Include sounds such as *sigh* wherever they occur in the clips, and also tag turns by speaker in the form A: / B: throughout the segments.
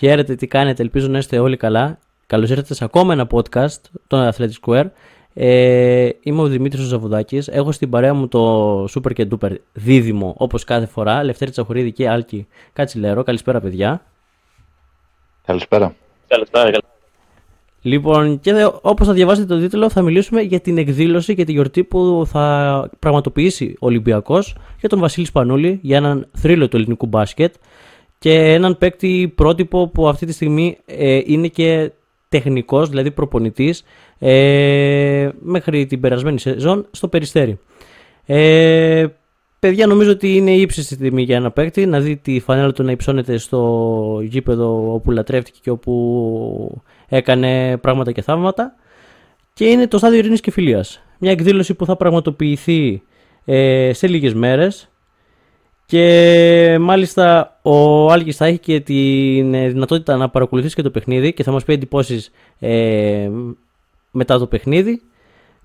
A: Χαίρετε, τι κάνετε, ελπίζω να είστε όλοι καλά. Καλώς ήρθατε σε ακόμα ένα podcast, το Athletic Square. Ε, είμαι ο Δημήτρης Ζαβουδάκης. Έχω στην παρέα μου το super και duper δίδυμο όπως κάθε φορά. Λευτέρη Τσαχουρίδη και Άλκη Κατσιλέρο. Καλησπέρα, παιδιά.
B: Καλησπέρα.
C: Καλησπέρα.
A: Λοιπόν, και όπως θα διαβάσετε το τίτλο, θα μιλήσουμε για την εκδήλωση και τη γιορτή που θα πραγματοποιήσει ο Ολυμπιακός για τον Βασίλη Σπανούλη για έναν θρύλο του ελληνικού μπάσκετ και έναν παίκτη πρότυπο που αυτή τη στιγμή ε, είναι και τεχνικός, δηλαδή προπονητής ε, μέχρι την περασμένη σεζόν στο Περιστέρι. Ε, παιδιά νομίζω ότι είναι ύψιστη τιμή για ένα παίκτη να δει τη φανέλα του να υψώνεται στο γήπεδο όπου λατρεύτηκε και όπου έκανε πράγματα και θαύματα και είναι το στάδιο ειρήνης και φιλίας. Μια εκδήλωση που θα πραγματοποιηθεί ε, σε λίγες μέρες και μάλιστα ο Άλκης θα έχει και τη δυνατότητα να παρακολουθήσει και το παιχνίδι και θα μας πει εντυπώσεις ε, μετά το παιχνίδι.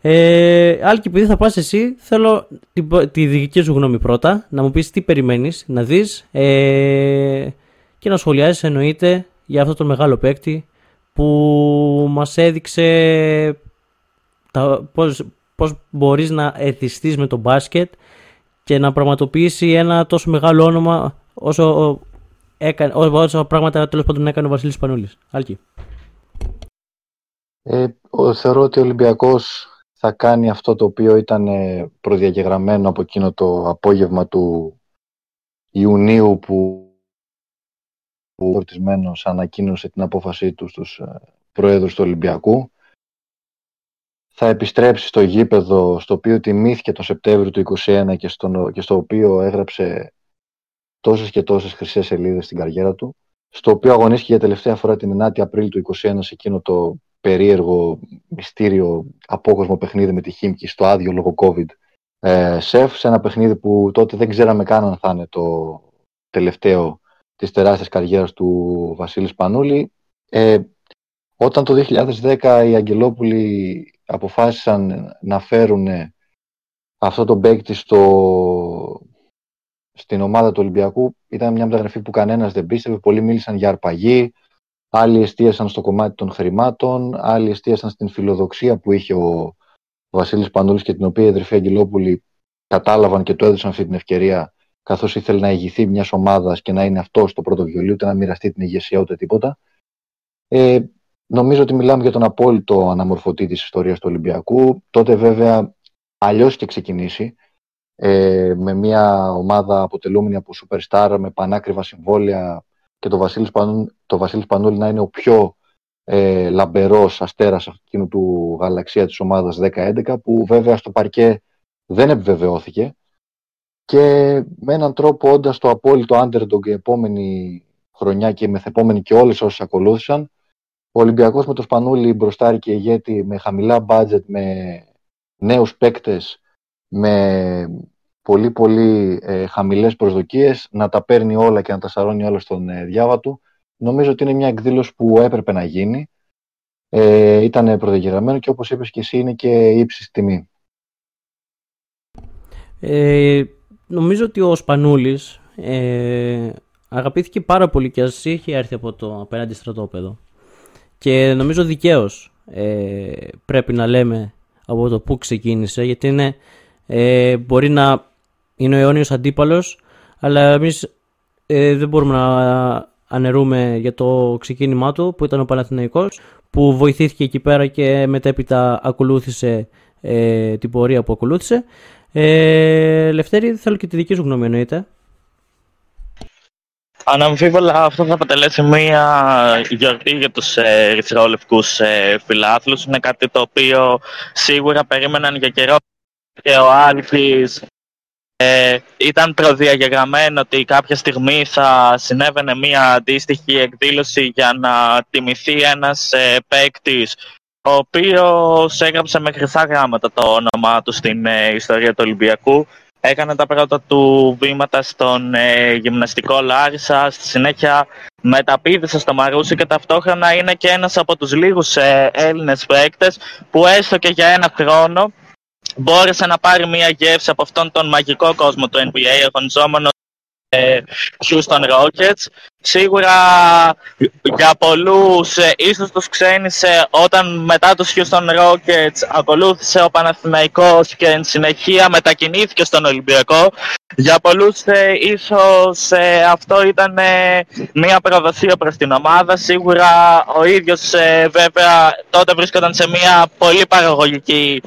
A: Ε, Άλκη, επειδή θα πας εσύ, θέλω τη, τη δική σου γνώμη πρώτα, να μου πεις τι περιμένεις να δεις ε, και να σχολιάσεις εννοείται για αυτό το μεγάλο παίκτη που μας έδειξε τα, πώς, πώς μπορείς να εθιστείς με το μπάσκετ και να πραγματοποιήσει ένα τόσο μεγάλο όνομα όσο, έκανε, όσο πράγματα τέλος πάντων έκανε ο Βασίλης Πανούλης. Άλκη.
B: Ε, θεωρώ ότι ο Ολυμπιακός θα κάνει αυτό το οποίο ήταν ε, προδιαγεγραμμένο από εκείνο το απόγευμα του Ιουνίου που ο φορτισμένος ανακοίνωσε την απόφασή του στους ε, προέδρους του Ολυμπιακού θα επιστρέψει στο γήπεδο στο οποίο τιμήθηκε το Σεπτέμβριο του 2021 και, στο, και στο οποίο έγραψε τόσες και τόσες χρυσές σελίδες στην καριέρα του, στο οποίο αγωνίστηκε για τελευταία φορά την 9η Απρίλη του 2021 σε εκείνο το περίεργο, μυστήριο, απόκοσμο παιχνίδι με τη Χίμκι στο άδειο λόγω COVID ε, σεφ, σε ένα παιχνίδι που τότε δεν ξέραμε καν αν θα είναι το τελευταίο της τεράστιας καριέρας του Βασίλης Πανούλη. Ε, όταν το 2010 οι Αγγελόπουλοι αποφάσισαν να φέρουν αυτό το παίκτη στο, στην ομάδα του Ολυμπιακού ήταν μια μεταγραφή που κανένας δεν πίστευε. Πολλοί μίλησαν για αρπαγή, άλλοι εστίασαν στο κομμάτι των χρημάτων, άλλοι εστίασαν στην φιλοδοξία που είχε ο Βασίλης Πανούλης και την οποία οι αδερφοί Αγγελόπουλοι κατάλαβαν και του έδωσαν αυτή την ευκαιρία καθώς ήθελε να ηγηθεί μιας ομάδας και να είναι αυτό το πρώτο βιολί, ούτε να μοιραστεί την ηγεσία ούτε τίποτα. Ε, Νομίζω ότι μιλάμε για τον απόλυτο αναμορφωτή της ιστορίας του Ολυμπιακού. Τότε βέβαια αλλιώς είχε ξεκινήσει ε, με μια ομάδα αποτελούμενη από superstar με πανάκριβα συμβόλαια και το Βασίλης, το Βασίλης Πανούλη να είναι ο πιο ε, λαμπερός αστέρας αυτού του γαλαξία της ομάδας 10-11 που βέβαια στο παρκέ δεν επιβεβαιώθηκε και με έναν τρόπο όντας το απόλυτο underdog η επόμενη χρονιά και μεθεπόμενη και όλες όσες ακολούθησαν ο Ολυμπιακός με το Σπανούλι μπροστάρι και ηγέτη με χαμηλά budget, με νέους παίκτες, με πολύ πολύ ε, χαμηλές προσδοκίες, να τα παίρνει όλα και να τα σαρώνει όλα στον ε, διάβα του. Νομίζω ότι είναι μια εκδήλωση που έπρεπε να γίνει. Ε, ήταν προδιαγεγραμμένο και όπως είπες και εσύ είναι και ύψης τιμή.
A: Ε, νομίζω ότι ο Σπανούλης ε, αγαπήθηκε πάρα πολύ και ας είχε έρθει από το απέναντι στρατόπεδο. Και νομίζω δικαίως ε, πρέπει να λέμε από το που ξεκίνησε, γιατί είναι, ε, μπορεί να είναι ο αιώνιος αντίπαλος, αλλά εμείς ε, δεν μπορούμε να αναιρούμε για το ξεκίνημά του, που ήταν ο Παναθηναϊκός, που βοηθήθηκε εκεί πέρα και μετέπειτα ακολούθησε ε, την πορεία που ακολούθησε. Ε, Λευτέρη, θέλω και τη δική σου γνώμη εννοείται.
C: Αναμφίβολα αυτό θα αποτελέσει μια γιορτή για τους ε, ρηθρόλευκους ε, φιλάθλους. Είναι κάτι το οποίο σίγουρα περίμεναν για καιρό και ο Άλφης ε, ήταν προδιαγεγραμμένο ότι κάποια στιγμή θα συνέβαινε μια αντίστοιχη εκδήλωση για να τιμηθεί ένας ε, παίκτης ο οποίος έγραψε με χρυσά γράμματα το όνομά του στην ε, ιστορία του Ολυμπιακού έκανε τα πρώτα του βήματα στον ε, γυμναστικό Λάρισα, στη συνέχεια μεταπίδησε στο Μαρούσι και ταυτόχρονα είναι και ένας από τους λίγους ε, Έλληνες παίκτες που έστω και για ένα χρόνο μπόρεσε να πάρει μια γεύση από αυτόν τον μαγικό κόσμο του NBA, αγωνιζόμενος ε, Houston Rockets Σίγουρα για πολλούς ε, ίσως τους ξένησε όταν μετά τους Houston Rockets ακολούθησε ο Παναθηναϊκός και εν συνεχεία μετακινήθηκε στον Ολυμπιακό. Για πολλούς ε, ίσως ε, αυτό ήταν μια προδοσία προς την ομάδα. Σίγουρα ο ίδιος βέβαια τότε βρίσκονταν σε μια πολύ παραγωγική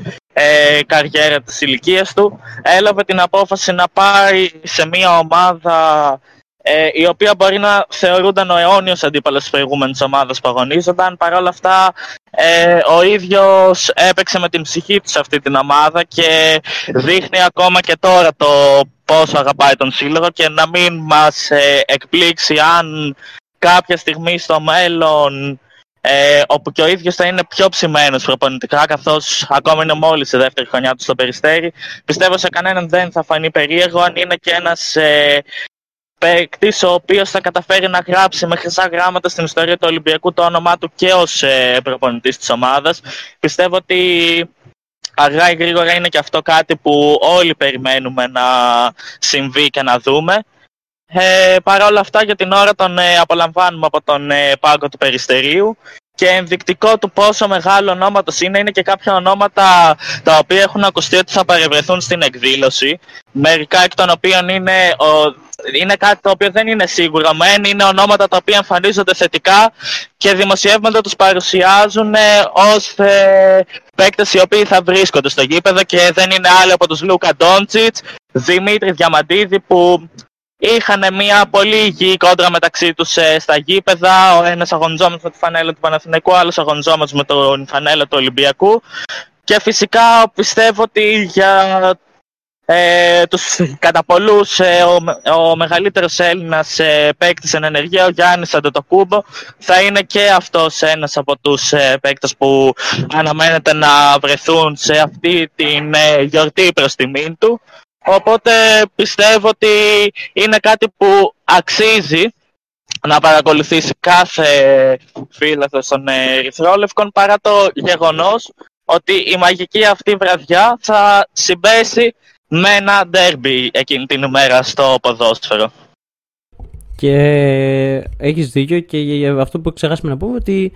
C: καριέρα της ηλικίας του. Έλαβε την απόφαση να πάει σε μια ομάδα ε, η οποία μπορεί να θεωρούνταν ο αιώνιος αντίπαλος της προηγούμενης ομάδας που αγωνίζονταν. Παρ' όλα αυτά, ε, ο ίδιος έπαιξε με την ψυχή του σε αυτή την ομάδα και δείχνει ακόμα και τώρα το πόσο αγαπάει τον σύλλογο και να μην μας ε, εκπλήξει αν κάποια στιγμή στο μέλλον ε, όπου και ο ίδιος θα είναι πιο ψημένος προπονητικά καθώς ακόμα είναι μόλις η δεύτερη χρονιά του στο Περιστέρι πιστεύω σε κανέναν δεν θα φανεί περίεργο αν είναι και ένας ε, παίκτης ο οποίος θα καταφέρει να γράψει με χρυσά γράμματα στην ιστορία του Ολυμπιακού το όνομά του και ως ε, προπονητής της ομάδας. Πιστεύω ότι αργά ή γρήγορα είναι και αυτό κάτι που όλοι περιμένουμε να συμβεί και να δούμε. Ε, Παρ' όλα αυτά για την ώρα τον ε, απολαμβάνουμε από τον ε, πάγκο του Περιστερίου και ενδεικτικό του πόσο μεγάλο ονόματος είναι είναι και κάποια ονόματα τα οποία έχουν ακουστεί ότι θα παρευρεθούν στην εκδήλωση. Μερικά εκ των οποίων είναι ο είναι κάτι το οποίο δεν είναι σίγουρο. Μεν είναι ονόματα τα οποία εμφανίζονται θετικά και δημοσιεύματα τους παρουσιάζουν ως ε, παίκτες οι οποίοι θα βρίσκονται στο γήπεδο και δεν είναι άλλοι από τους Λούκα Ντόντσιτς, Δημήτρη Διαμαντίδη που είχαν μια πολύ υγιή κόντρα μεταξύ τους ε, στα γήπεδα. Ο ένας αγωνιζόμενος με τη φανέλα του Παναθηναϊκού, ο άλλος αγωνιζόμενος με την φανέλα του Ολυμπιακού. Και φυσικά πιστεύω ότι για ε, τους κατά πολλούς ε, ο, ο μεγαλύτερος Έλληνας ε, παίκτης εν ενεργεία, ο Γιάννης Αντετοκούμπο, θα είναι και αυτός ένας από τους ε, παίκτες που αναμένεται να βρεθούν σε αυτή την ε, γιορτή προς τιμήν του. Οπότε πιστεύω ότι είναι κάτι που αξίζει να παρακολουθήσει κάθε φίλαθος των Ερυθρόλευκων παρά το γεγονός ότι η μαγική αυτή βραδιά θα συμπέσει με ένα ντέρμπι εκείνη την ημέρα στο ποδόσφαιρο.
A: Και έχεις δίκιο και αυτό που ξεχάσαμε να πούμε ότι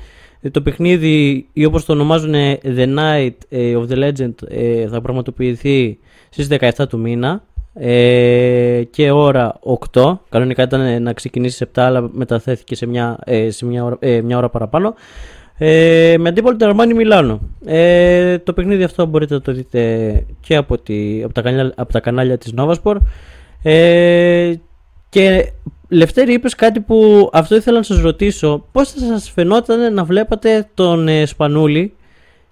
A: το παιχνίδι ή όπως το ονομάζουν The Night ε, of the Legend ε, θα πραγματοποιηθεί στις 17 του μήνα ε, και ώρα 8 κανονικά ήταν να ξεκινήσει σε 7 αλλά μεταθέθηκε σε μια, σε μια, ώρα, μια ώρα παραπάνω ε, με αντίπολο την Αρμάνι Μιλάνο. Ε, το παιχνίδι αυτό μπορείτε να το δείτε και από, τη, από, τα, κανάλια, από τα κανάλια της Novasport. Ε, και Λευτέρη είπες κάτι που αυτό ήθελα να σας ρωτήσω. Πώς θα σας φαινόταν να βλέπατε τον ε, Σπανούλη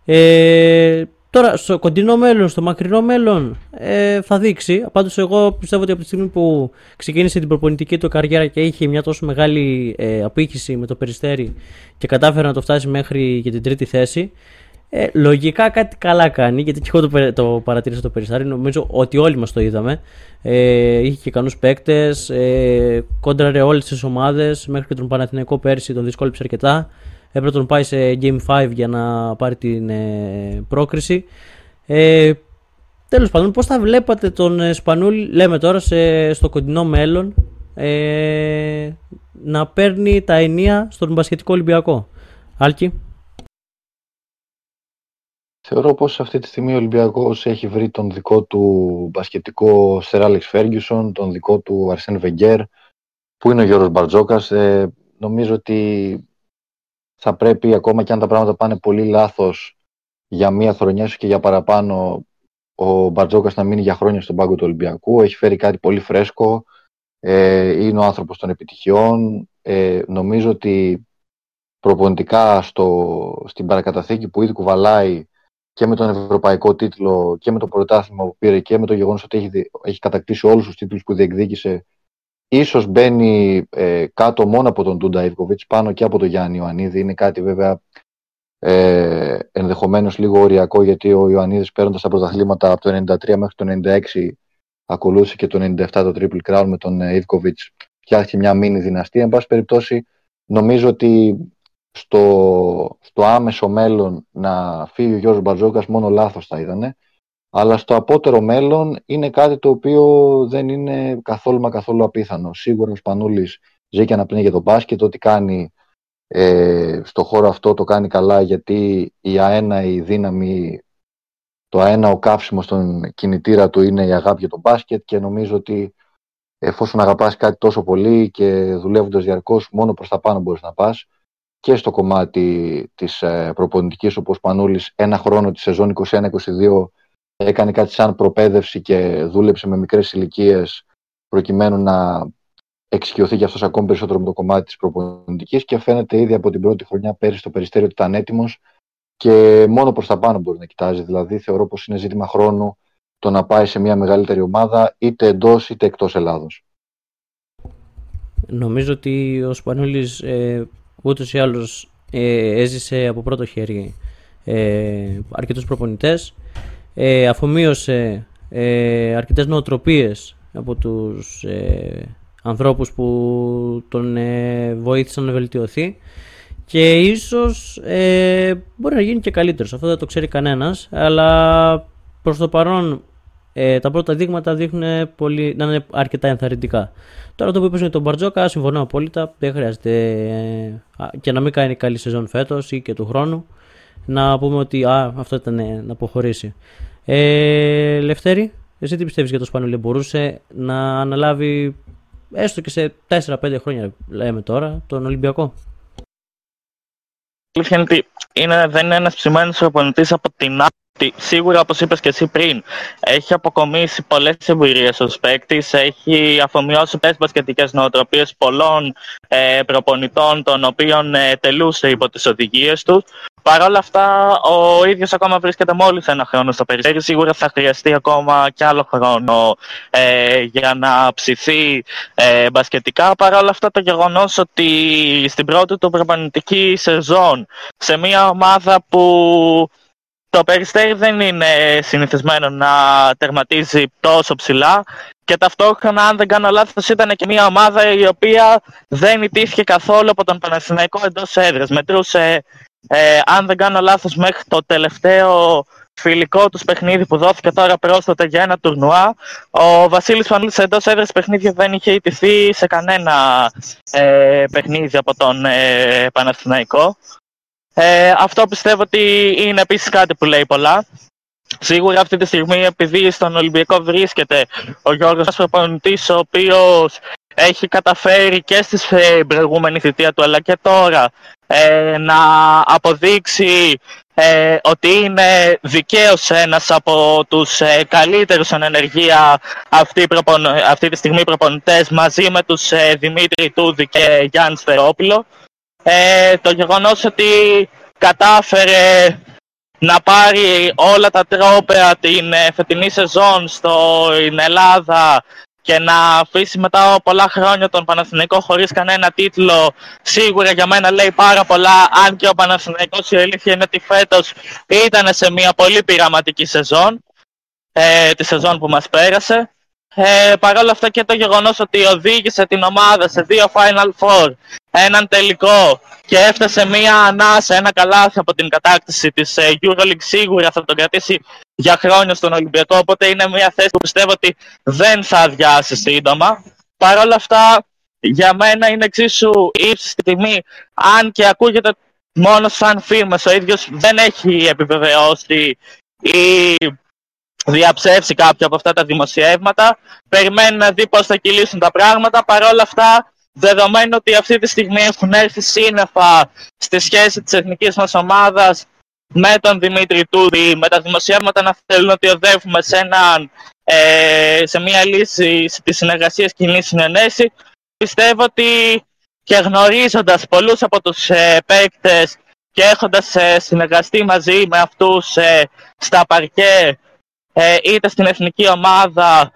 A: ε, Τώρα, στο κοντινό μέλλον, στο μακρινό μέλλον, ε, θα δείξει. Πάντως, εγώ πιστεύω ότι από τη στιγμή που ξεκίνησε την προπονητική του καριέρα και είχε μια τόσο μεγάλη ε, απήχηση με το περιστέρι και κατάφερε να το φτάσει μέχρι και την τρίτη θέση, ε, λογικά κάτι καλά κάνει. Γιατί και εγώ το, το παρατήρησα το περιστέρι. Νομίζω ότι όλοι μας το είδαμε. Ε, είχε και ικανούς παίκτες. Ε, κόντραρε όλες τις ομάδες. Μέχρι και τον Παναθηναϊκό πέρσι τον δυσκόλυψε αρκετά έπρεπε να τον πάει σε Game 5 για να πάρει την ε, πρόκριση. Ε, Τέλος πάντων, πώς θα βλέπατε τον ε, Σπανούλη, λέμε τώρα σε, στο κοντινό μέλλον, ε, να παίρνει τα ενία στον μπασχετικό Ολυμπιακό; Άλκη.
B: Θεωρώ πως αυτή τη στιγμή ο Ολυμπιακός έχει βρει τον δικό του μπασκετικό Σερ Άλεξ Φέργιουσον, τον δικό του Αρσέν Βεγγέρ, που είναι ο Γιώργος Μπαρτζόκας. Ε, νομίζω ότι θα πρέπει ακόμα και αν τα πράγματα πάνε πολύ λάθος για μία χρονιά σου και για παραπάνω ο Μπαρτζόκας να μείνει για χρόνια στον πάγκο του Ολυμπιακού. Έχει φέρει κάτι πολύ φρέσκο. Ε, είναι ο άνθρωπος των επιτυχιών. Ε, νομίζω ότι προπονητικά στο, στην παρακαταθήκη που ήδη κουβαλάει και με τον ευρωπαϊκό τίτλο και με το πρωτάθλημα που πήρε και με το γεγονός ότι έχει, έχει κατακτήσει όλους τους τίτλους που διεκδίκησε Ίσως μπαίνει ε, κάτω μόνο από τον Τούντα Ιβκοβίτς, πάνω και από τον Γιάννη Ιωαννίδη. Είναι κάτι βέβαια ε, ενδεχομένως λίγο οριακό, γιατί ο Ιωαννίδης παίρνοντας τα πρωταθλήματα από το 1993 μέχρι το 1996 ακολούθησε και το 97 το Triple Crown με τον Ιβκοβίτς. Φτιάχτηκε μια μίνι δυναστεία. Εν πάση περιπτώσει, νομίζω ότι στο, στο άμεσο μέλλον να φύγει ο Γιώργος Μπαρτζόκας μόνο λάθος θα ήταν. Αλλά στο απότερο μέλλον είναι κάτι το οποίο δεν είναι καθόλου μα καθόλου απίθανο. Σίγουρα ο Σπανούλης ζει και αναπνέει για τον μπάσκετ, ό,τι κάνει ε, στο χώρο αυτό το κάνει καλά γιατί η αένα, η δύναμη, το αένα, ο καύσιμος στον κινητήρα του είναι η αγάπη για τον μπάσκετ. Και νομίζω ότι εφόσον αγαπάς κάτι τόσο πολύ και δουλεύοντας διαρκώς μόνο προς τα πάνω μπορείς να πας. Και στο κομμάτι της ε, προπονητικής όπως Πανούλης ένα χρόνο τη σεζόν 21-22 έκανε κάτι σαν προπαίδευση και δούλεψε με μικρές ηλικίες προκειμένου να εξοικειωθεί και αυτός ακόμη περισσότερο με το κομμάτι της προπονητικής και φαίνεται ήδη από την πρώτη χρονιά πέρυσι στο περιστέριο ότι ήταν έτοιμος και μόνο προς τα πάνω μπορεί να κοιτάζει. Δηλαδή θεωρώ πως είναι ζήτημα χρόνου το να πάει σε μια μεγαλύτερη ομάδα είτε εντός είτε εκτός Ελλάδος.
A: Νομίζω ότι ο Σπανούλης ε, ούτως ή άλλως ε, έζησε από πρώτο χέρι ε, αρκετούς προπονητές ε, αφομοίωσε ε, αρκετές νοοτροπίες από τους ε, ανθρώπους που τον ε, βοήθησαν να βελτιωθεί και ίσως ε, μπορεί να γίνει και καλύτερος. Αυτό δεν το ξέρει κανένας, αλλά προς το παρόν ε, τα πρώτα δείγματα δείχνουν πολύ, να είναι αρκετά ενθαρρυντικά. Τώρα το που είπες για τον Μπαρτζόκα, συμφωνώ απόλυτα. Δεν χρειάζεται ε, και να μην κάνει καλή σεζόν φέτος ή και του χρόνου να πούμε ότι α, αυτό ήταν να αποχωρήσει. Ε, Λευτέρη, εσύ τι πιστεύεις για το Σπανούλη, μπορούσε να αναλάβει έστω και σε 4-5 χρόνια λέμε τώρα τον Ολυμπιακό.
C: είναι, δεν είναι ένας ψημένος προπονητής από την σίγουρα όπως είπες και εσύ πριν έχει αποκομίσει πολλές εμπειρίες ως παίκτης, έχει αφομοιώσει πολλές μπασκετικές νοοτροπίες πολλών ε, προπονητών των οποίων ε, τελούσε υπό τις οδηγίες του Παρ' όλα αυτά, ο ίδιος ακόμα βρίσκεται μόλις ένα χρόνο στο περιστέρι. Σίγουρα θα χρειαστεί ακόμα κι άλλο χρόνο ε, για να ψηθεί ε, μπασκετικά. Παρ' όλα αυτά, το γεγονός ότι στην πρώτη του προπονητική σεζόν σε μια ομάδα που το Περιστέρι δεν είναι συνηθισμένο να τερματίζει τόσο ψηλά και ταυτόχρονα, αν δεν κάνω λάθος, ήταν και μια ομάδα η οποία δεν ιτήθηκε καθόλου από τον Παναθηναϊκό εντός έδρας. Μετρούσε, ε, αν δεν κάνω λάθος, μέχρι το τελευταίο φιλικό τους παιχνίδι που δόθηκε τώρα πρόσφατα για ένα τουρνουά. Ο Βασίλης Φανούλης εντός έδρας παιχνίδια δεν είχε ιτηθεί σε κανένα ε, παιχνίδι από τον ε, Παναθηναϊκό. Ε, αυτό πιστεύω ότι είναι επίσης κάτι που λέει πολλά. Σίγουρα αυτή τη στιγμή επειδή στον Ολυμπιακό βρίσκεται ο Γιώργος προπονητής ο οποίος έχει καταφέρει και στη προηγούμενη θητεία του αλλά και τώρα ε, να αποδείξει ε, ότι είναι δικαίως ένας από τους ε, καλύτερους εν ενεργεία αυτή, αυτή τη στιγμή προπονητές μαζί με τους ε, Δημήτρη Τούδη και Γιάννη Σφερόπουλο ε, το γεγονός ότι κατάφερε να πάρει όλα τα τρόπαια την ε, φετινή σεζόν στην Ελλάδα και να αφήσει μετά από πολλά χρόνια τον Παναθηναϊκό χωρίς κανένα τίτλο σίγουρα για μένα λέει πάρα πολλά αν και ο Παναθηναϊκός η αλήθεια είναι ότι φέτος ήταν σε μια πολύ πειραματική σεζόν ε, τη σεζόν που μας πέρασε. Ε, Παρ' όλα αυτά και το γεγονός ότι οδήγησε την ομάδα σε δύο Final Four, έναν τελικό και έφτασε μία ανάσα, ένα καλάθι από την κατάκτηση της ε, EuroLeague σίγουρα θα τον κρατήσει για χρόνια στον Ολυμπιακό, οπότε είναι μία θέση που πιστεύω ότι δεν θα αδειάσει σύντομα. Παρ' όλα αυτά, για μένα είναι εξίσου ύψιστη τιμή, αν και ακούγεται μόνο σαν φίρμες, ο ίδιος δεν έχει επιβεβαιώσει ή διαψεύσει κάποια από αυτά τα δημοσιεύματα. Περιμένει να δει πώς θα κυλήσουν τα πράγματα. Παρ' όλα αυτά, δεδομένου ότι αυτή τη στιγμή έχουν έρθει σύννεφα στη σχέση της εθνικής μας ομάδας με τον Δημήτρη Τούρη, με τα δημοσιεύματα να θέλουν ότι οδεύουμε σε, έναν, ε, σε μια λύση της συνεργασίας κοινή συνενέση, πιστεύω ότι και γνωρίζοντας πολλούς από τους ε, παίκτες και έχοντας ε, συνεργαστεί μαζί με αυτούς ε, στα παρκέ ε, είτε στην εθνική ομάδα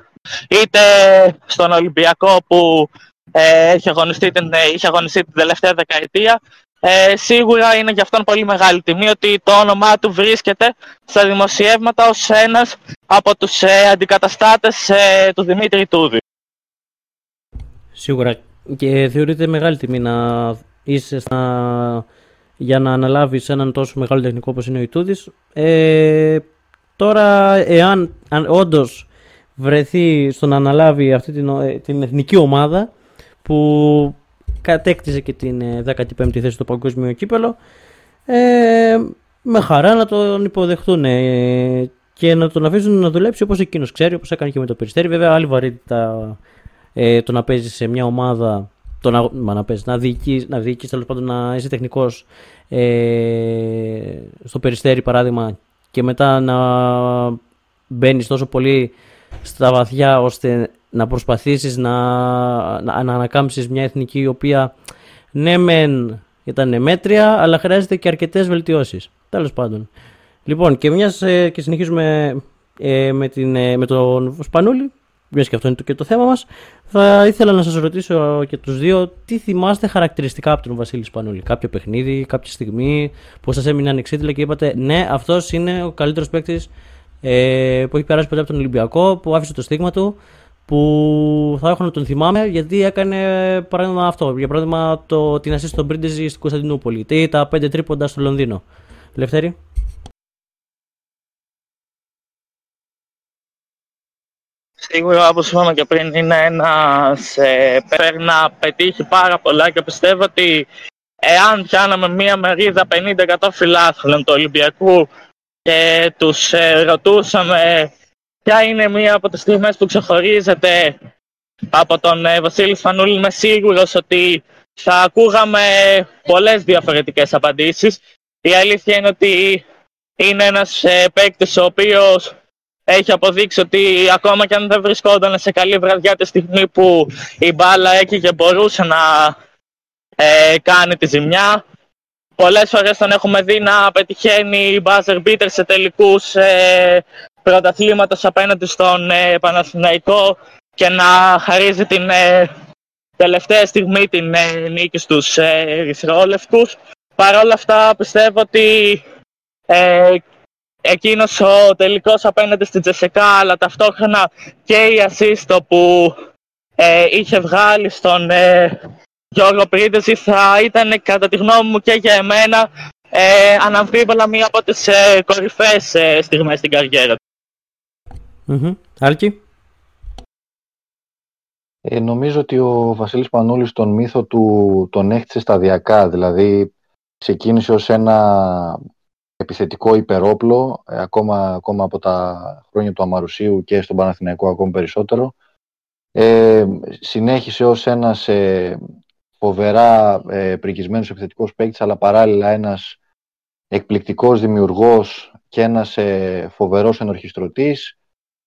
C: είτε στον Ολυμπιακό που ε, έχει αγωνιστεί την, ε, είχε αγωνιστεί την τελευταία δεκαετία ε, σίγουρα είναι για αυτόν πολύ μεγάλη τιμή ότι το όνομά του βρίσκεται στα δημοσιεύματα ως ένας από τους ε, αντικαταστάτες ε, του Δημήτρη Τούδη.
A: Σίγουρα και θεωρείται μεγάλη τιμή να είσαι στα... για να αναλάβεις έναν τόσο μεγάλο τεχνικό όπως είναι ο Ιτούδης. Ε, Τώρα, εάν όντως βρεθεί στο να αναλάβει αυτή την, ε, την εθνική ομάδα που κατέκτησε και την 15η θέση στο παγκόσμιο κύπελο. Ε, με χαρά να τον υποδεχτούν και να τον αφήσουν να δουλέψει όπως εκείνος ξέρει, όπως έκανε και με το Περιστέρι. Βέβαια, άλλη βαρύτητα ε, το να παίζεις σε μια ομάδα, το να, μα, να, παίζεις, να διοικείς, να διοικείς, τέλος πάντων να είσαι τεχνικός ε, στο Περιστέρι παράδειγμα και μετά να μπαίνεις τόσο πολύ στα βαθιά ώστε να προσπαθήσεις να, να, να ανακάμψεις μια εθνική η οποία ναι μεν ήταν μέτρια αλλά χρειάζεται και αρκετές βελτιώσεις. Τέλος πάντων. Λοιπόν και μιας ε, και συνεχίζουμε ε, με, την, ε, με τον Σπανούλη μιας και αυτό είναι το, και το θέμα μας θα ήθελα να σας ρωτήσω και τους δύο τι θυμάστε χαρακτηριστικά από τον Βασίλη Σπανούλη; Κάποιο παιχνίδι, κάποια στιγμή που σας έμεινε ανεξίτηλα και είπατε ναι αυτός είναι ο καλύτερος παίκτης ε, που έχει περάσει ποτέ από τον Ολυμπιακό, που άφησε το στίγμα του, που θα έχω να τον θυμάμαι γιατί έκανε παράδειγμα αυτό. Για παράδειγμα το, την ασίστ στον Πρίντεζι στην Κωνσταντινούπολη ή τα πέντε τρίποντα στο Λονδίνο. Ελευθέρη.
C: Σίγουρα, όπως είπαμε και πριν, είναι ένας ε, να πετύχει πάρα πολλά και πιστεύω ότι εάν πιάναμε μία μερίδα 50% φιλάθλων του Ολυμπιακού και τους ε, ρωτούσαμε ποια είναι μία από τις στιγμές που ξεχωρίζεται από τον ε, Βασίλη Φανούλη. Είμαι σίγουρος ότι θα ακούγαμε πολλές διαφορετικές απαντήσεις. Η αλήθεια είναι ότι είναι ένας ε, παίκτης ο οποίος έχει αποδείξει ότι ακόμα και αν δεν βρισκόταν σε καλή βραδιά τη στιγμή που η μπάλα έκυγε μπορούσε να ε, κάνει τη ζημιά. Πολλές φορές τον έχουμε δει να πετυχαίνει buzzer beater σε τελικούς ε, πρωταθλήματος απέναντι στον ε, Παναθηναϊκό και να χαρίζει την ε, τελευταία στιγμή την ε, νίκη στους ε, Παρ' όλα αυτά πιστεύω ότι ε, εκείνος ο τελικός απέναντι στην Τζεσεκά αλλά ταυτόχρονα και η ασίστο που ε, είχε βγάλει στον ε, Γιώργο Πρίντεση θα ήταν κατά τη γνώμη μου και για εμένα ε, αναμφίβολα μία από τις ε, κορυφαίες ε, στιγμές στην καριέρα του.
A: Mm-hmm. Άλκη.
B: Ε, νομίζω ότι ο Βασίλης Πανούλης τον μύθο του τον έχτισε σταδιακά, δηλαδή ξεκίνησε ως ένα επιθετικό υπερόπλο, ε, ακόμα, ακόμα από τα χρόνια του Αμαρουσίου και στον Παναθηναϊκό ακόμη περισσότερο. Ε, συνέχισε ως ένας ε, φοβερά ε, πρικισμένος επιθετικός παίκτης, αλλά παράλληλα ένας εκπληκτικός δημιουργός και ένας ε, φοβερός ενορχιστρωτής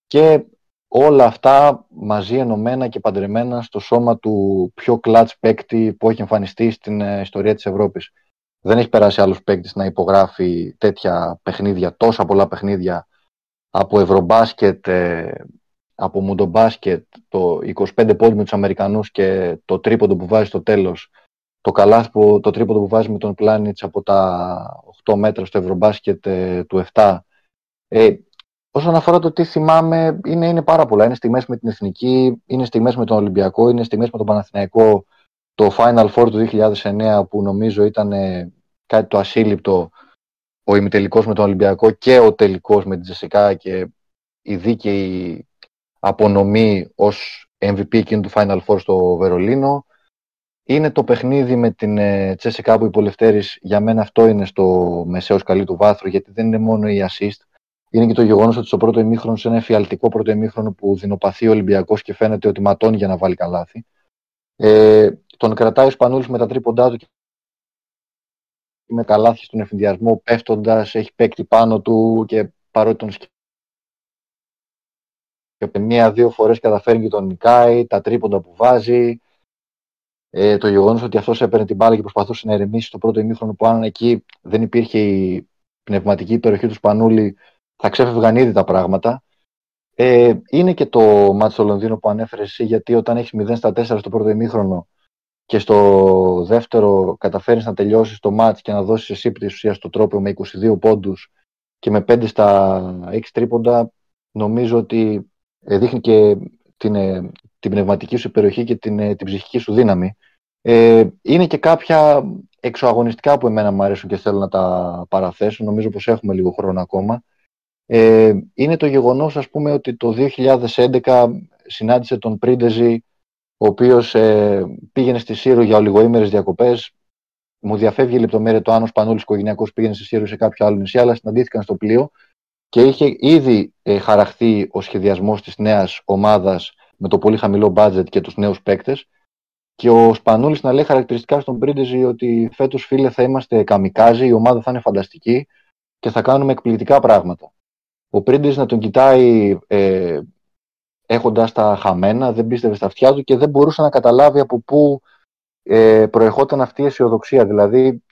B: και όλα αυτά μαζί ενωμένα και παντρεμένα στο σώμα του πιο κλατς παίκτη που έχει εμφανιστεί στην ε, ιστορία της Ευρώπης. Δεν έχει περάσει άλλος παίκτης να υπογράφει τέτοια παιχνίδια, τόσα πολλά παιχνίδια από Ευρωμπάσκετ, ε, από Μουντομπάσκετ, το 25 πόντους με τους Αμερικανούς και το τρίποντο που βάζει στο τέλος, το καλάθι που, το τρίποντο που βάζει με τον Πλάνιτς από τα 8 μέτρα στο Ευρωμπάσκετ ε, του 7. Ε, όσον αφορά το τι θυμάμαι, είναι, είναι πάρα πολλά. Είναι στιγμές με την Εθνική, είναι στιγμές με τον Ολυμπιακό, είναι στιγμές με τον Παναθηναϊκό, το Final Four του 2009 που νομίζω ήταν ε, κάτι το ασύλληπτο ο ημιτελικός με τον Ολυμπιακό και ο τελικός με την Τζεσικά και η δίκαιη απονομή ως MVP εκείνου του Final Four στο Βερολίνο. Είναι το παιχνίδι με την ε, Τσέσικα που είπε για μένα αυτό είναι στο μεσαίος σκαλί του βάθρου, γιατί δεν είναι μόνο η assist. Είναι και το γεγονός ότι στο πρώτο ημίχρονο, σε ένα εφιαλτικό πρώτο ημίχρονο που δεινοπαθεί ο Ολυμπιακός και φαίνεται ότι ματώνει για να βάλει καλάθι. Ε, τον κρατάει ο Σπανούλης με τα τρίποντά του και με καλάθι στον εφηδιασμό, πέφτοντας, έχει παίκτη πάνω του και παρότι τον και μία-δύο φορές καταφέρνει και τον νικάει, τα τρίποντα που βάζει, ε, το γεγονός ότι αυτός έπαιρνε την μπάλα και προσπαθούσε να ερεμήσει το πρώτο ημίχρονο που αν εκεί δεν υπήρχε η πνευματική υπεροχή του Σπανούλη, θα ξέφευγαν ήδη τα πράγματα. Ε, είναι και το μάτι στο Λονδίνο που ανέφερες εσύ, γιατί όταν έχεις 0 στα 4 στο πρώτο ημίχρονο και στο δεύτερο καταφέρεις να τελειώσεις το μάτς και να δώσεις εσύ της ουσίας στο τρόπο με 22 πόντους και με 5 στα 6 τρίποντα, νομίζω ότι ε, δείχνει και την, ε, την πνευματική σου υπεροχή και την, ε, την ψυχική σου δύναμη. Ε, είναι και κάποια εξωαγωνιστικά που εμένα μου αρέσουν και θέλω να τα παραθέσω. Νομίζω πως έχουμε λίγο χρόνο ακόμα. Ε, είναι το γεγονός, ας πούμε, ότι το 2011 συνάντησε τον Πρίντεζη ο οποίος ε, πήγαινε στη Σύρο για ολιγοήμερες διακοπές. Μου διαφεύγει η λεπτομέρεια το αν ο Σπανούλης οικογενειακός πήγαινε στη Σύρο σε κάποιο άλλο νησί, αλλά συναντήθηκαν στο πλοίο και είχε ήδη ε, χαραχθεί ο σχεδιασμός της νέας ομάδας με το πολύ χαμηλό budget και τους νέους παίκτες. Και ο Σπανούλης να λέει χαρακτηριστικά στον Πρίντεζη ότι φέτος φίλε θα είμαστε καμικάζι, η ομάδα θα είναι φανταστική και θα κάνουμε εκπληκτικά πράγματα. Ο Πρίντεζη να τον κοιτάει ε, έχοντας τα χαμένα, δεν πίστευε στα αυτιά του και δεν μπορούσε να καταλάβει από πού ε, προερχόταν αυτή η αισιοδοξία. Δηλαδή,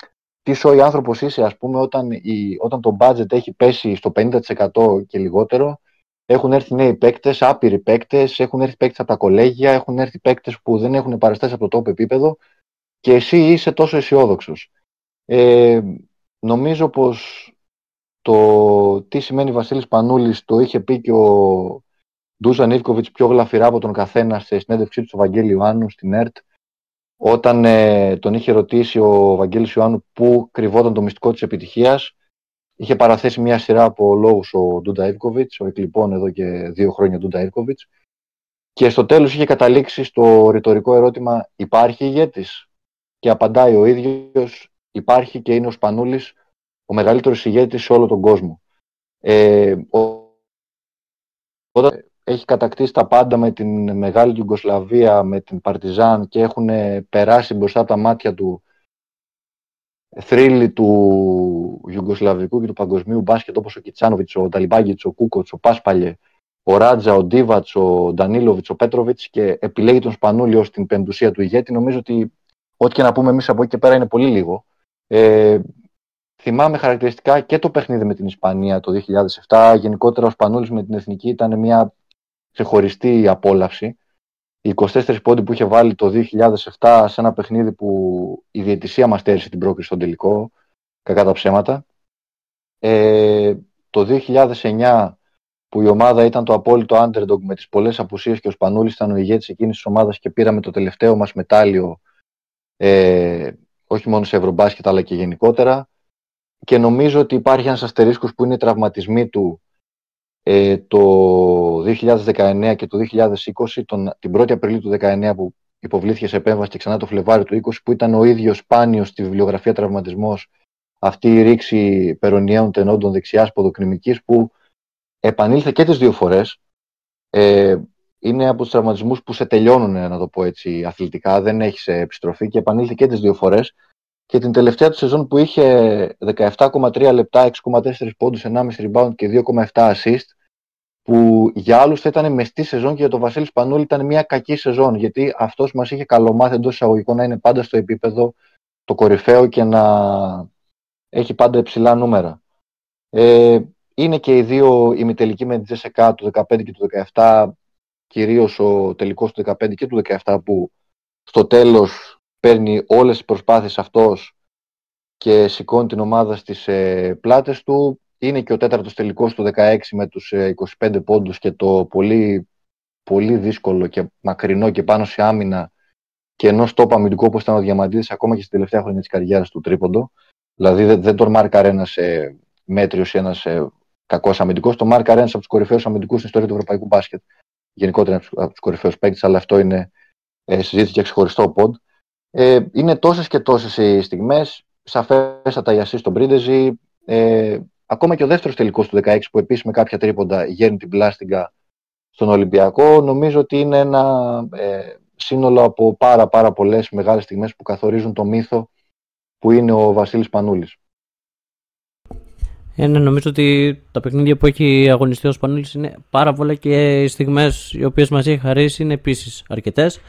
B: τι σοϊ άνθρωπος είσαι, ας πούμε, όταν, η, όταν το budget έχει πέσει στο 50% και λιγότερο, έχουν έρθει νέοι παίκτες, άπειροι παίκτες, έχουν έρθει παίκτες από τα κολέγια, έχουν έρθει παίκτες που δεν έχουν παραστάσεις από το top επίπεδο και εσύ είσαι τόσο αισιόδοξος. Ε, νομίζω πως το τι σημαίνει Βασίλης Πανούλης το είχε πει και ο Ντούζαν Ιβκοβιτς πιο γλαφυρά από τον καθένα σε συνέντευξή του στο Βαγγέλη Ιωάννου στην ΕΡΤ όταν ε, τον είχε ρωτήσει ο Βαγγέλης Ιωάννου πού κρυβόταν το μυστικό της επιτυχίας είχε παραθέσει μια σειρά από λόγους ο Ντούντα Ιβκοβιτς, ο εκλειπών εδώ και δύο χρόνια Ντούντα Ιβκοβιτς και στο τέλος είχε καταλήξει στο ρητορικό ερώτημα υπάρχει ηγέτης; Και απαντάει ο ίδιος υπάρχει και είναι ο Σπανούλης ο μεγαλύτερος ηγέτης σε όλο τον κόσμο. Ε, όταν έχει κατακτήσει τα πάντα με την Μεγάλη Ιουγκοσλαβία, με την Παρτιζάν και έχουν περάσει μπροστά από τα μάτια του θρύλοι του Ιουγκοσλαβικού και του παγκοσμίου μπάσκετ όπως ο Κιτσάνοβιτς, ο Ταλιμπάγκητς, ο Κούκοτς, ο Πάσπαλιε, ο Ράτζα, ο Ντίβατς, ο Ντανίλοβιτς, ο Πέτροβιτς και επιλέγει τον Σπανούλη ως την πεντουσία του ηγέτη. Νομίζω ότι ό,τι και να πούμε εμείς από εκεί και πέρα είναι πολύ λίγο. Ε, θυμάμαι χαρακτηριστικά και το παιχνίδι με την Ισπανία το 2007. Γενικότερα ο Σπανούλης με την Εθνική ήταν μια ξεχωριστή απόλαυση. Οι 24 πόντι που είχε βάλει το 2007 σε ένα παιχνίδι που η διαιτησία μας τέρισε την πρόκριση στον τελικό, κακά τα ψέματα. Ε, το 2009 που η ομάδα ήταν το απόλυτο underdog με τις πολλές απουσίες και ο Σπανούλης ήταν ο ηγέτης εκείνης της ομάδας και πήραμε το τελευταίο μας μετάλλιο ε, όχι μόνο σε Ευρωμπάσκετ αλλά και γενικότερα και νομίζω ότι υπάρχει ένας αστερίσκος που είναι οι τραυματισμοί του ε, το 2019 και το 2020, τον, την 1η Απριλίου του 2019 που υποβλήθηκε σε επέμβαση και ξανά το Φλεβάριο του 20 που ήταν ο ίδιος σπάνιος στη βιβλιογραφία τραυματισμός αυτή η ρήξη περονιαίων τενόντων δεξιάς ποδοκνημικής που επανήλθε και τις δύο φορές. Ε, είναι από τους τραυματισμούς που σε τελειώνουν, να το πω έτσι, αθλητικά, δεν έχει σε επιστροφή και επανήλθε και τις δύο φορές και την τελευταία του σεζόν που είχε 17,3 λεπτά, 6,4 πόντους, 1,5 rebound και 2,7 assist που για άλλους θα ήταν μεστή σεζόν και για τον Βασίλη Σπανούλη ήταν μια κακή σεζόν γιατί αυτός μας είχε καλομάθει εντός εισαγωγικών να είναι πάντα στο επίπεδο το κορυφαίο και να έχει πάντα υψηλά νούμερα. Ε, είναι και οι δύο ημιτελικοί με την Τζεσεκά του 15 και του 17 κυρίως ο τελικός του 15 και του 17 που στο τέλος παίρνει όλες τις προσπάθειες αυτός και σηκώνει την ομάδα στις ε, πλάτες του. Είναι και ο τέταρτος τελικός του 16 με τους 25 ε, πόντους και το πολύ, πολύ δύσκολο και μακρινό και πάνω σε άμυνα και ενός τόπο αμυντικό όπως ήταν ο Διαμαντίδης ακόμα και στην τελευταία χρονιά της καριέρας του τρίποντο. Δηλαδή δεν, δεν τον μάρκαρε ένας ε, μέτριος ή ένας ε, κακός αμυντικός. Το μάρκαρε ένας από τους κορυφαίους αμυντικούς στην ιστορία του ευρωπαϊκού μπάσκετ. Γενικότερα από τους κορυφαίους παίκτες, αλλά αυτό είναι ε, συζήτηση για ξεχωριστό πόντ. Ε, είναι τόσες και τόσες οι στιγμές, σαφέστατα η Ασή στον Πρίντεζη, ε, ακόμα και ο δεύτερος τελικός του 16 που επίσης με κάποια τρίποντα γέρνει την πλάστιγκα στον Ολυμπιακό, νομίζω ότι είναι ένα ε, σύνολο από πάρα πάρα πολλές μεγάλες στιγμές που καθορίζουν το μύθο που είναι ο Βασίλης Πανούλης.
A: Ε, ναι, νομίζω ότι τα παιχνίδια που έχει αγωνιστεί ο Σπανούλης είναι πάρα πολλά και οι στιγμές οι οποίες μας έχει χαρίσει είναι επίσης αρκετές.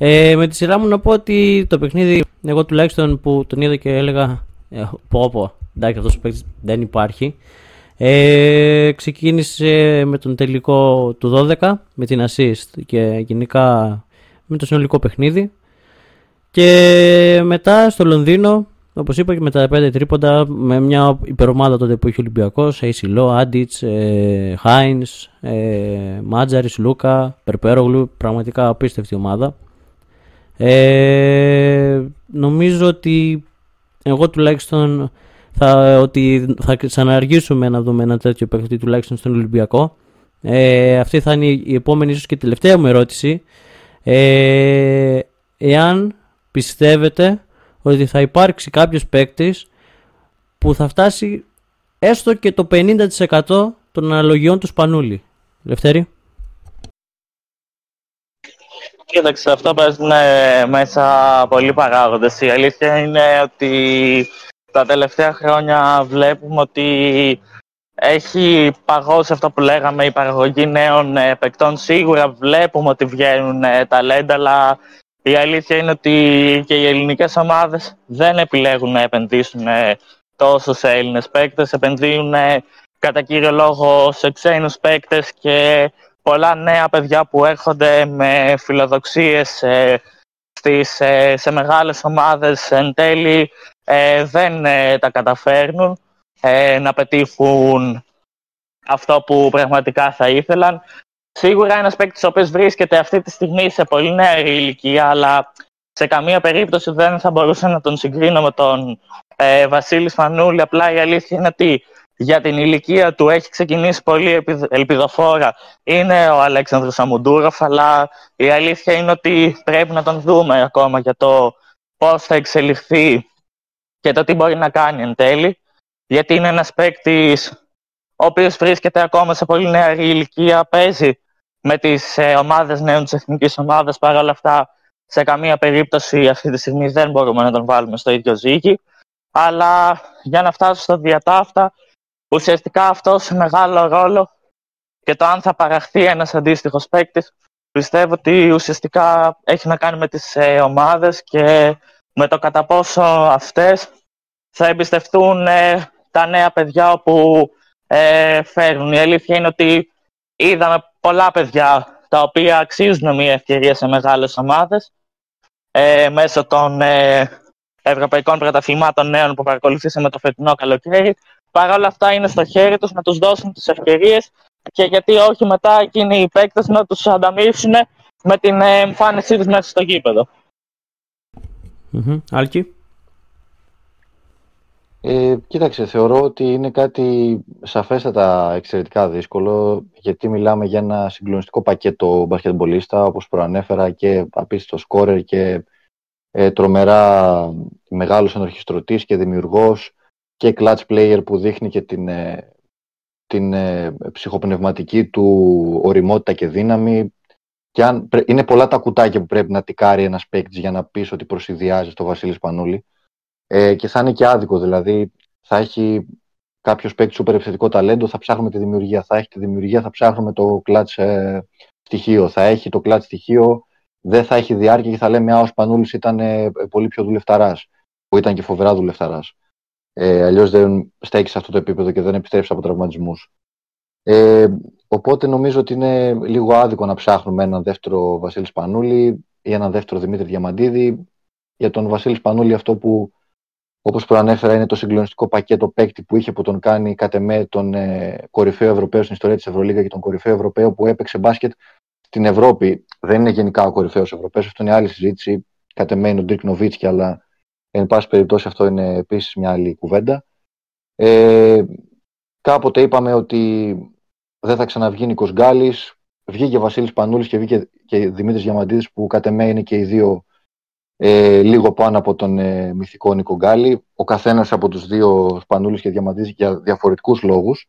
A: Ε, με τη σειρά μου να πω ότι το παιχνίδι, εγώ τουλάχιστον που τον είδα και έλεγα ε, πω πω, εντάξει αυτός ο παίκτης δεν υπάρχει. Ε, ξεκίνησε με τον τελικό του 12 με την assist και γενικά με το συνολικό παιχνίδι και μετά στο Λονδίνο όπως είπα και με τα 5 τρίποντα με μια υπερομάδα τότε που είχε ο Ολυμπιακός Αισιλό, Άντιτς, Χάινς, Μάτζαρης, Λούκα, Περπέρογλου πραγματικά απίστευτη ομάδα ε, νομίζω ότι εγώ τουλάχιστον θα, ότι θα ξαναργήσουμε να δούμε ένα τέτοιο παιχνίδι τουλάχιστον στον Ολυμπιακό. Ε, αυτή θα είναι η επόμενη ίσως και τελευταία μου ερώτηση. Ε, εάν πιστεύετε ότι θα υπάρξει κάποιος παίκτης που θα φτάσει έστω και το 50% των αναλογιών του Σπανούλη. Λευτέρη.
C: Κοίταξε, αυτό παίζουν μέσα πολλοί παράγοντες. Η αλήθεια είναι ότι τα τελευταία χρόνια βλέπουμε ότι έχει παγώσει αυτό που λέγαμε η παραγωγή νέων ε, παικτών. Σίγουρα βλέπουμε ότι βγαίνουν ε, ταλέντα, αλλά η αλήθεια είναι ότι και οι ελληνικές ομάδες δεν επιλέγουν να επενδύσουν ε, τόσο σε Έλληνες παίκτες, επενδύουν κατά κύριο λόγο σε ξένους παίκτες και πολλά νέα παιδιά που έρχονται με φιλοδοξίες στις, σε μεγάλες ομάδες εν τέλει δεν τα καταφέρνουν ε, να πετύχουν αυτό που πραγματικά θα ήθελαν. Σίγουρα ένας παίκτης ο οποίος βρίσκεται αυτή τη στιγμή σε πολύ νέα ηλικία, αλλά σε καμία περίπτωση δεν θα μπορούσα να τον συγκρίνω με τον ε, Βασίλης Φανούλη. Απλά η αλήθεια είναι ότι για την ηλικία του έχει ξεκινήσει πολύ ελπιδοφόρα. Είναι ο Αλέξανδρος Αμουντούροφ, αλλά η αλήθεια είναι ότι πρέπει να τον δούμε ακόμα για το πώς θα εξελιχθεί και το τι μπορεί να κάνει εν τέλει γιατί είναι ένας παίκτης ο οποίος βρίσκεται ακόμα σε πολύ νεαρή ηλικία, παίζει με τις ε, ομάδες νέων της εθνικής ομάδας, παρά όλα αυτά σε καμία περίπτωση αυτή τη στιγμή δεν μπορούμε να τον βάλουμε στο ίδιο ζύγι, αλλά για να φτάσω στο διατάφτα, ουσιαστικά αυτό σε μεγάλο ρόλο και το αν θα παραχθεί ένας αντίστοιχος παίκτης, πιστεύω ότι ουσιαστικά έχει να κάνει με τις ε, ομάδες και με το κατά πόσο αυτές θα εμπιστευτούν ε, τα νέα παιδιά όπου ε, φέρνουν. Η αλήθεια είναι ότι είδαμε πολλά παιδιά τα οποία αξίζουν μια ευκαιρία σε μεγάλες ομάδες ε, μέσω των ε, ευρωπαϊκών πρωταθλημάτων νέων που παρακολουθήσαμε το φετινό καλοκαίρι. Παρ' όλα αυτά είναι στο χέρι τους να τους δώσουν τις ευκαιρίες και γιατί όχι μετά εκείνοι οι παίκτες να τους ανταμείψουν με την ε, εμφάνισή τους μέσα στο γήπεδο.
A: Mm-hmm.
B: Ε, κοίταξε, θεωρώ ότι είναι κάτι σαφέστατα εξαιρετικά δύσκολο γιατί μιλάμε για ένα συγκλονιστικό πακέτο μπασκετμπολίστα όπως προανέφερα και απίστευτο σκόρερ και ε, τρομερά μεγάλος ενορχιστρωτής και δημιουργός και clutch player που δείχνει και την, ε, την ε, ψυχοπνευματική του οριμότητα και δύναμη και αν, είναι πολλά τα κουτάκια που πρέπει να τικάρει ένας παίκτης για να πεις ότι προσυδειάζει στο Βασίλη Πανούλη ε, και θα είναι και άδικο. Δηλαδή, θα έχει κάποιος παίκτης σούπερ επιθετικό ταλέντο, θα ψάχνουμε τη δημιουργία. Θα έχει τη δημιουργία, θα ψάχνουμε το κλατ ε, στοιχείο. Θα έχει το κλατ στοιχείο, δεν θα έχει διάρκεια και θα λέμε Α, ο Σπανούλης ήταν ε, πολύ πιο δουλευταράς. Που ήταν και φοβερά δουλευταράς. Ε, Αλλιώς δεν στέκεις σε αυτό το επίπεδο και δεν επιστρέψεις από τραυματισμούς. Ε, οπότε νομίζω ότι είναι λίγο άδικο να ψάχνουμε έναν δεύτερο Βασίλη Σπανούλη ή έναν δεύτερο Δημήτρη Διαμαντίδη. Για τον Βασίλη Σπανούλη αυτό που όπως προανέφερα είναι το συγκλονιστικό πακέτο παίκτη που είχε που τον κάνει κατ' εμέ τον ε, κορυφαίο Ευρωπαίο στην ιστορία της Ευρωλίγα και τον κορυφαίο Ευρωπαίο που έπαιξε μπάσκετ στην Ευρώπη. Δεν είναι γενικά ο κορυφαίος Ευρωπαίος, αυτό είναι άλλη συζήτηση. Κατ' εμέ είναι ο Ντιρκ Νοβίτσκι, αλλά εν πάση περιπτώσει αυτό είναι επίσης μια άλλη κουβέντα. Ε, κάποτε είπαμε ότι δεν θα ξαναβγεί Νίκος Γκάλης, βγήκε Βασίλης Σπανούλης και βγήκε και Δημήτρης Διαμαντίδης που κατ' εμέ είναι και οι δύο ε, λίγο πάνω από τον ε, μυθικό Νίκο Γκάλη. Ο καθένας από τους δύο Σπανούλης και Διαμαντίδης για διαφορετικούς λόγους.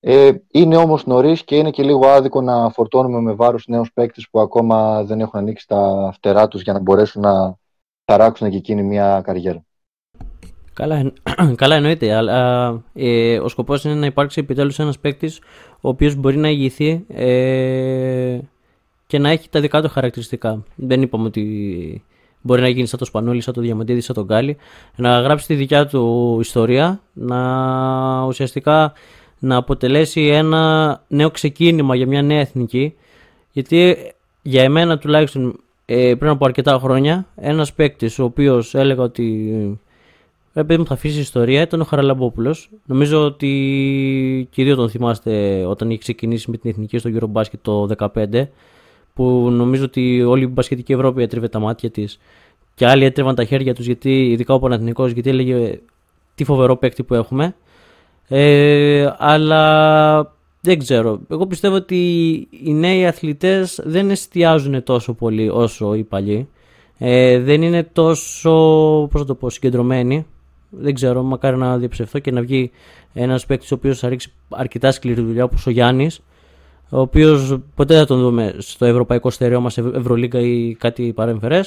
B: Ε, είναι όμως νωρίς και είναι και λίγο άδικο να φορτώνουμε με βάρος νέους παίκτες που ακόμα δεν έχουν ανοίξει τα φτερά τους για να μπορέσουν να ταράξουν και εκείνη μια καριέρα.
A: Καλά, *clears throat* καλά εννοείται, αλλά ε, ο σκοπός είναι να υπάρξει επιτέλους ένας παίκτης ο οποίος μπορεί να ηγηθεί ε, και να έχει τα δικά του χαρακτηριστικά. Δεν είπαμε ότι Μπορεί να γίνει σαν το Σπανούλη, σαν το Διαμαντίδη, σαν τον Γκάλι. Να γράψει τη δικιά του ιστορία, να ουσιαστικά να αποτελέσει ένα νέο ξεκίνημα για μια νέα εθνική. Γιατί για εμένα τουλάχιστον ε, πριν από αρκετά χρόνια, ένας παίκτης ο οποίος έλεγα ότι επειδή μου θα αφήσεις ιστορία ήταν ο Χαραλαμπόπουλος. Νομίζω ότι και οι δύο τον θυμάστε όταν είχε ξεκινήσει με την εθνική στο Eurobasket το 2015 που νομίζω ότι όλη η μπασκετική Ευρώπη έτριβε τα μάτια της και άλλοι έτριβαν τα χέρια τους, γιατί, ειδικά ο Παναθηνικό, γιατί έλεγε τι φοβερό παίκτη που έχουμε. Ε, αλλά δεν ξέρω. Εγώ πιστεύω ότι οι νέοι αθλητές δεν εστιάζουν τόσο πολύ όσο οι παλιοί. Ε, δεν είναι τόσο, πώς το πω, συγκεντρωμένοι. Δεν ξέρω, μακάρι να διαψευθώ και να βγει ένας παίκτης ο οποίος θα ρίξει αρκετά σκληρή δουλειά όπως ο Γιάννης, ο οποίος ποτέ δεν θα τον δούμε στο ευρωπαϊκό στερεό μας, Ευρωλίγκα ή κάτι παρέμφερε.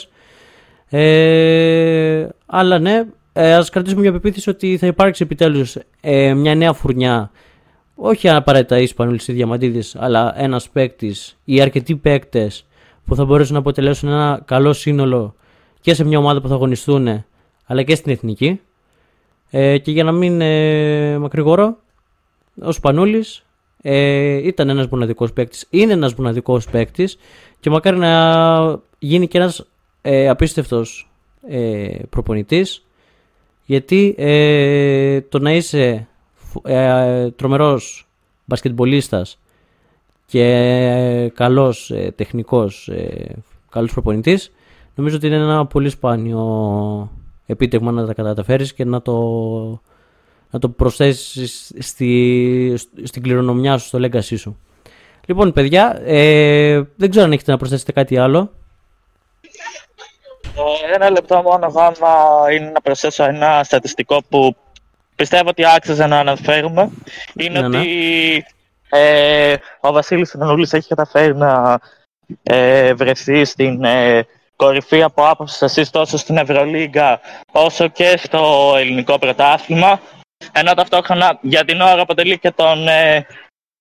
A: Ε, αλλά ναι, ε, ας κρατήσουμε μια πεποίθηση ότι θα υπάρξει επιτέλους ε, μια νέα φουρνιά όχι απαραίτητα Ισπανούλης ή Διαμαντίδης αλλά ένας παίκτης ή αρκετοί παίκτες που θα μπορέσουν να αποτελέσουν ένα καλό σύνολο και σε μια ομάδα που θα αγωνιστούν αλλά και στην εθνική. Ε, και για να μην ε, μακρηγορώ ο Σπανούλης ε, ήταν ένας μοναδικός παίκτης, είναι ένας μοναδικός παίκτης και μακάρι να γίνει και ένας ε, απίστευτος ε, προπονητής γιατί ε, το να είσαι ε, τρομερός μπασκετμπολίστας και ε, καλός ε, τεχνικός, ε, καλός προπονητής νομίζω ότι είναι ένα πολύ σπάνιο επίτευγμα να τα καταφέρεις και να το, να το προσθέσεις στη, στην κληρονομιά σου, στο legacy σου. Λοιπόν, παιδιά, ε, δεν ξέρω αν έχετε να προσθέσετε κάτι άλλο.
C: Ε, ένα λεπτό μόνο άμα είναι να προσθέσω ένα στατιστικό που πιστεύω ότι άξιζε να αναφέρουμε. Είναι ναι, ναι. ότι ε, ο Βασίλης Ανούλης έχει καταφέρει να ε, βρεθεί στην ε, κορυφή από άποψη τόσο στην Ευρωλίγκα όσο και στο ελληνικό πρωτάθλημα. Ενώ ταυτόχρονα για την ώρα αποτελεί και τον ε,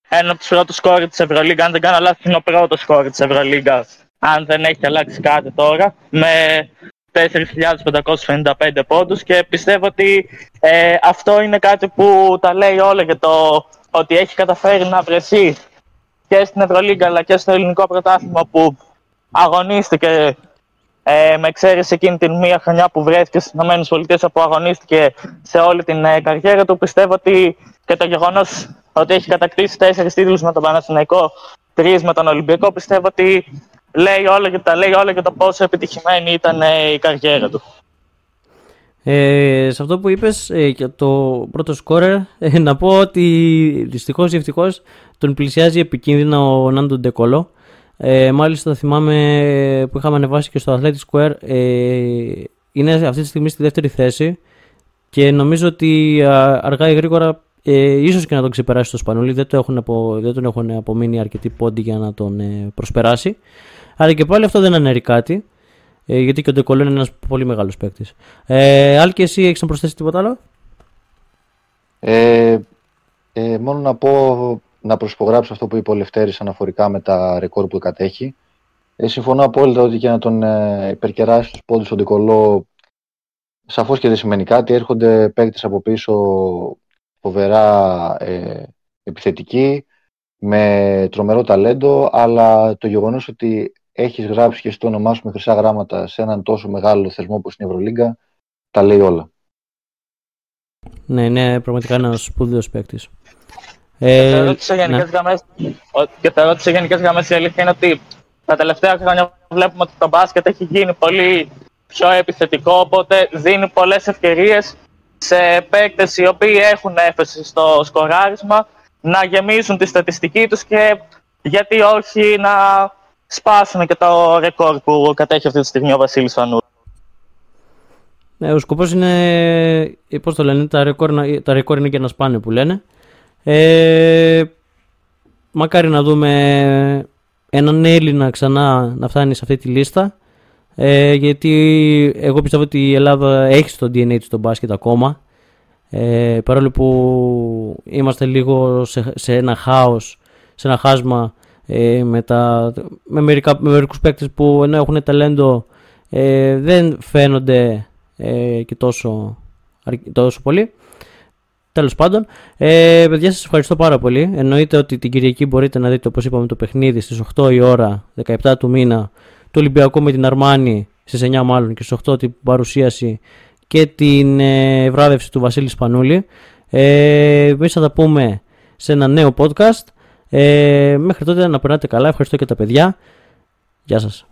C: ένα από τους πρώτους σκόρ της Ευρωλίγκα. Αν δεν κάνω λάθος, είναι ο πρώτος σκόρ της Ευρωλίγκας αν δεν έχει αλλάξει κάτι τώρα, με 4.555 πόντους και πιστεύω ότι ε, αυτό είναι κάτι που τα λέει όλα για το ότι έχει καταφέρει να βρεθεί και στην Ευρωλίγκα αλλά και στο ελληνικό πρωτάθλημα που αγωνίστηκε ε, με εξαίρεση εκείνη την μία χρονιά που βρέθηκε στις ΗΠΑ που αγωνίστηκε σε όλη την ε, καριέρα του. Πιστεύω ότι και το γεγονός ότι έχει κατακτήσει τέσσερις τίτλους με τον Παναθηναϊκό, τρεις με τον Ολυμπιακό, πιστεύω ότι λέει όλα και τα λέει όλα για το πόσο επιτυχημένη ήταν ε, η καριέρα του.
A: Ε, σε αυτό που είπες ε, για το πρώτο σκόρερ ε, να πω ότι δυστυχώς ή ευτυχώς τον πλησιάζει επικίνδυνα ο Νάντο Ντεκολό ε, μάλιστα θυμάμαι που είχαμε ανεβάσει και στο Athletic Square ε, είναι αυτή τη στιγμή στη δεύτερη θέση και νομίζω ότι αργά ή γρήγορα ε, ίσως και να τον ξεπεράσει το Σπανούλι δεν, το έχουν απο, δεν τον έχουν απομείνει αρκετοί πόντι για να τον ε, προσπεράσει αλλά και πάλι αυτό δεν ανέρει κάτι. Ε, γιατί και ο Ντεκολό είναι ένας πολύ μεγάλος παίκτης. Ε, Άλλη και εσύ έχεις να προσθέσεις τίποτα άλλο;
B: Ε, ε, μόνο να πω να προσπογράψω αυτό που είπε ο Λευτέρης αναφορικά με τα ρεκόρ που κατέχει. Ε, συμφωνώ απόλυτα ότι και να τον ε, υπερκεράσει τους πόντους στον Ντεκολό σαφώς και δεν σημαίνει κάτι. Έρχονται παίκτες από πίσω φοβερά ε, επιθετικοί, με τρομερό ταλέντο, αλλά το γεγονός ότι έχεις γράψει και στο όνομά σου με χρυσά γράμματα σε έναν τόσο μεγάλο θεσμό όπως είναι η Ευρωλίγκα, τα λέει όλα.
A: Ναι, είναι πραγματικά ένας σπουδαίος παίκτης.
C: Ε, και θα ναι. σε γενικές γραμμές η αλήθεια είναι ότι τα τελευταία χρόνια βλέπουμε ότι το μπάσκετ έχει γίνει πολύ πιο επιθετικό, οπότε δίνει πολλές ευκαιρίες σε παίκτες οι οποίοι έχουν έφεση στο σκοράρισμα να γεμίσουν τη στατιστική τους και γιατί όχι να σπάσουν και το ρεκόρ που κατέχει αυτή τη στιγμή ο Βασίλης Φανού.
A: Ναι, ο σκοπός είναι, πώς το λένε, τα ρεκόρ, τα ρεκόρ είναι και να σπάνε που λένε. Ε, μακάρι να δούμε έναν Έλληνα ξανά να φτάνει σε αυτή τη λίστα. Ε, γιατί εγώ πιστεύω ότι η Ελλάδα έχει στο DNA του τον μπάσκετ ακόμα. Ε, παρόλο που είμαστε λίγο σε, σε ένα χάος, σε ένα χάσμα ε, με, τα, με, μερικά, με μερικούς παίκτες που ενώ έχουν ταλέντο ε, δεν φαίνονται ε, και τόσο, τόσο πολύ. Τέλος πάντων, ε, παιδιά σας ευχαριστώ πάρα πολύ. Εννοείται ότι την Κυριακή μπορείτε να δείτε όπως είπαμε το παιχνίδι στις 8 η ώρα, 17 του μήνα, το Ολυμπιακό με την Αρμάνη, στις 9 μάλλον και στις 8 την παρουσίαση και την ε, βράδευση του Βασίλη Σπανούλη. Ε, Εμείς θα τα πούμε σε ένα νέο podcast. Ε, μέχρι τότε να περνάτε καλά. Ευχαριστώ και τα παιδιά. Γεια σας.